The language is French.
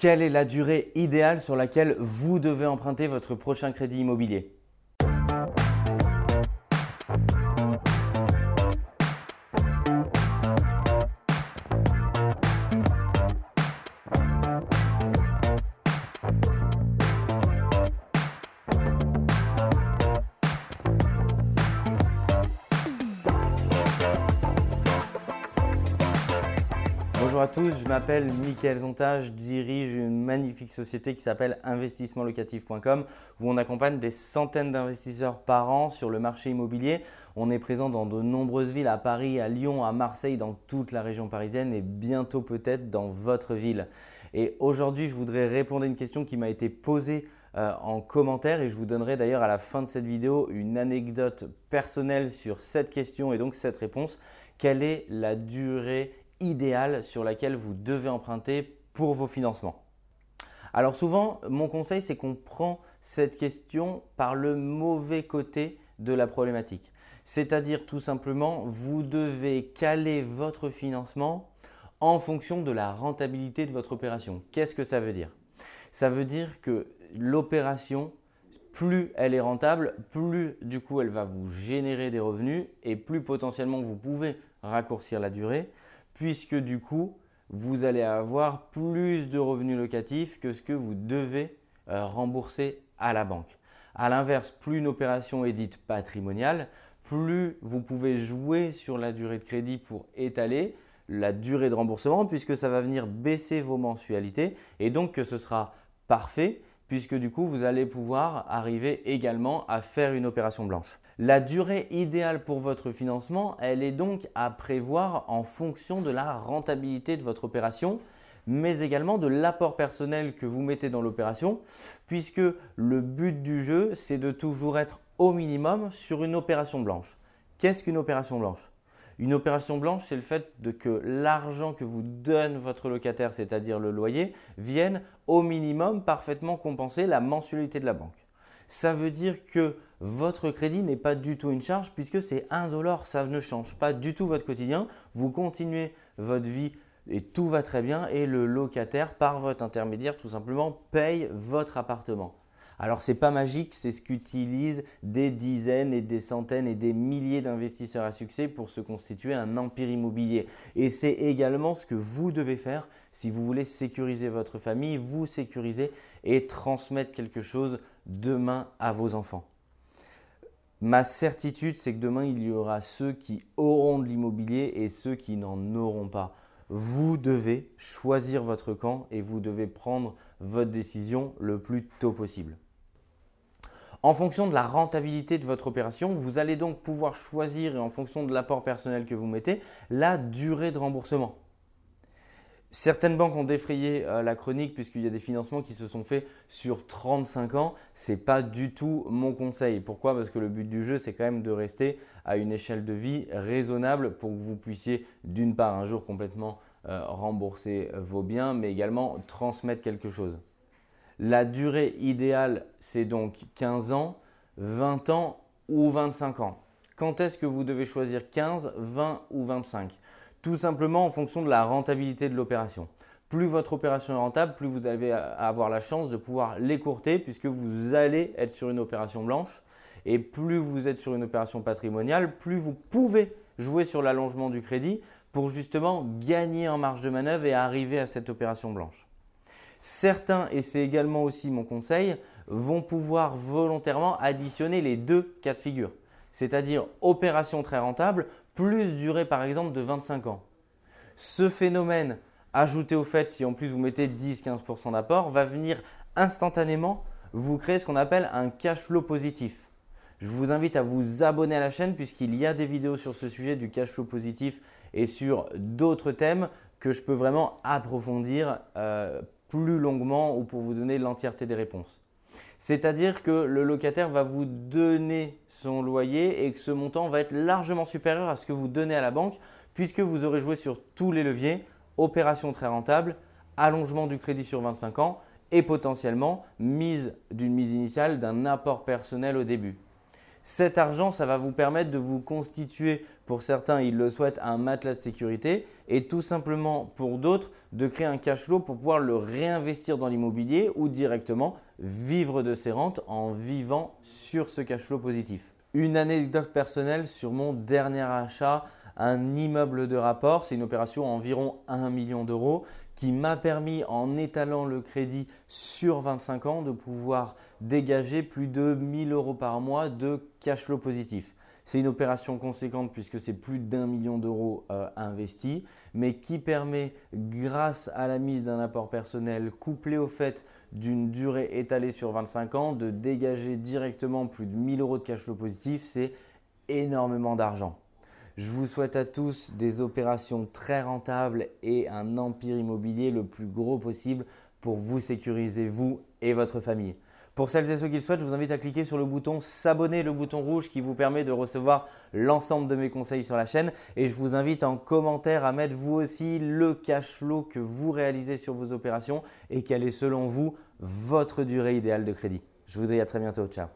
Quelle est la durée idéale sur laquelle vous devez emprunter votre prochain crédit immobilier? Bonjour à tous, je m'appelle Mickaël Zonta, je dirige une magnifique société qui s'appelle investissementlocatif.com où on accompagne des centaines d'investisseurs par an sur le marché immobilier. On est présent dans de nombreuses villes, à Paris, à Lyon, à Marseille, dans toute la région parisienne et bientôt peut-être dans votre ville. Et aujourd'hui, je voudrais répondre à une question qui m'a été posée euh, en commentaire et je vous donnerai d'ailleurs à la fin de cette vidéo une anecdote personnelle sur cette question et donc cette réponse. Quelle est la durée idéale sur laquelle vous devez emprunter pour vos financements. Alors souvent, mon conseil, c'est qu'on prend cette question par le mauvais côté de la problématique. C'est-à-dire tout simplement, vous devez caler votre financement en fonction de la rentabilité de votre opération. Qu'est-ce que ça veut dire? Ça veut dire que l'opération, plus elle est rentable, plus du coup elle va vous générer des revenus et plus potentiellement vous pouvez raccourcir la durée puisque du coup, vous allez avoir plus de revenus locatifs que ce que vous devez euh, rembourser à la banque. A l'inverse, plus une opération est dite patrimoniale, plus vous pouvez jouer sur la durée de crédit pour étaler la durée de remboursement puisque ça va venir baisser vos mensualités et donc que ce sera parfait puisque du coup, vous allez pouvoir arriver également à faire une opération blanche. La durée idéale pour votre financement, elle est donc à prévoir en fonction de la rentabilité de votre opération, mais également de l'apport personnel que vous mettez dans l'opération, puisque le but du jeu, c'est de toujours être au minimum sur une opération blanche. Qu'est-ce qu'une opération blanche? Une opération blanche, c'est le fait que l'argent que vous donne votre locataire, c'est-à-dire le loyer, vienne au minimum parfaitement compenser la mensualité de la banque. Ça veut dire que votre crédit n'est pas du tout une charge puisque c'est un dollar, ça ne change pas du tout votre quotidien. Vous continuez votre vie et tout va très bien et le locataire, par votre intermédiaire, tout simplement paye votre appartement. Alors c'est pas magique, c'est ce qu'utilisent des dizaines et des centaines et des milliers d'investisseurs à succès pour se constituer un empire immobilier. Et c'est également ce que vous devez faire si vous voulez sécuriser votre famille, vous sécuriser et transmettre quelque chose demain à vos enfants. Ma certitude, c'est que demain, il y aura ceux qui auront de l'immobilier et ceux qui n'en auront pas. Vous devez choisir votre camp et vous devez prendre votre décision le plus tôt possible. En fonction de la rentabilité de votre opération, vous allez donc pouvoir choisir, et en fonction de l'apport personnel que vous mettez, la durée de remboursement. Certaines banques ont défrayé euh, la chronique puisqu'il y a des financements qui se sont faits sur 35 ans. Ce n'est pas du tout mon conseil. Pourquoi? Parce que le but du jeu, c'est quand même de rester à une échelle de vie raisonnable pour que vous puissiez d'une part un jour complètement euh, rembourser vos biens, mais également transmettre quelque chose. La durée idéale, c'est donc 15 ans, 20 ans ou 25 ans. Quand est-ce que vous devez choisir 15, 20 ou 25 Tout simplement en fonction de la rentabilité de l'opération. Plus votre opération est rentable, plus vous allez avoir la chance de pouvoir l'écourter puisque vous allez être sur une opération blanche. Et plus vous êtes sur une opération patrimoniale, plus vous pouvez jouer sur l'allongement du crédit pour justement gagner en marge de manœuvre et arriver à cette opération blanche. Certains, et c'est également aussi mon conseil, vont pouvoir volontairement additionner les deux cas de figure, c'est-à-dire opération très rentable plus durée par exemple de 25 ans. Ce phénomène, ajouté au fait si en plus vous mettez 10-15% d'apport, va venir instantanément vous créer ce qu'on appelle un cash flow positif. Je vous invite à vous abonner à la chaîne puisqu'il y a des vidéos sur ce sujet du cash flow positif et sur d'autres thèmes que je peux vraiment approfondir euh, plus longuement ou pour vous donner l'entièreté des réponses. C'est-à-dire que le locataire va vous donner son loyer et que ce montant va être largement supérieur à ce que vous donnez à la banque puisque vous aurez joué sur tous les leviers, opération très rentable, allongement du crédit sur 25 ans et potentiellement mise d'une mise initiale d'un apport personnel au début. Cet argent, ça va vous permettre de vous constituer, pour certains, ils le souhaitent, un matelas de sécurité et tout simplement pour d'autres, de créer un cash flow pour pouvoir le réinvestir dans l'immobilier ou directement vivre de ses rentes en vivant sur ce cash flow positif. Une anecdote personnelle sur mon dernier achat, un immeuble de rapport, c'est une opération environ 1 million d'euros qui m'a permis en étalant le crédit sur 25 ans de pouvoir dégager plus de 1000 euros par mois de cash flow positif. C'est une opération conséquente puisque c'est plus d'un million d'euros euh, investis, mais qui permet, grâce à la mise d'un apport personnel couplé au fait d'une durée étalée sur 25 ans, de dégager directement plus de 1000 euros de cash flow positif. C'est énormément d'argent. Je vous souhaite à tous des opérations très rentables et un empire immobilier le plus gros possible pour vous sécuriser, vous et votre famille. Pour celles et ceux qui le souhaitent, je vous invite à cliquer sur le bouton s'abonner, le bouton rouge qui vous permet de recevoir l'ensemble de mes conseils sur la chaîne. Et je vous invite en commentaire à mettre vous aussi le cash flow que vous réalisez sur vos opérations et quelle est selon vous votre durée idéale de crédit. Je vous dis à très bientôt. Ciao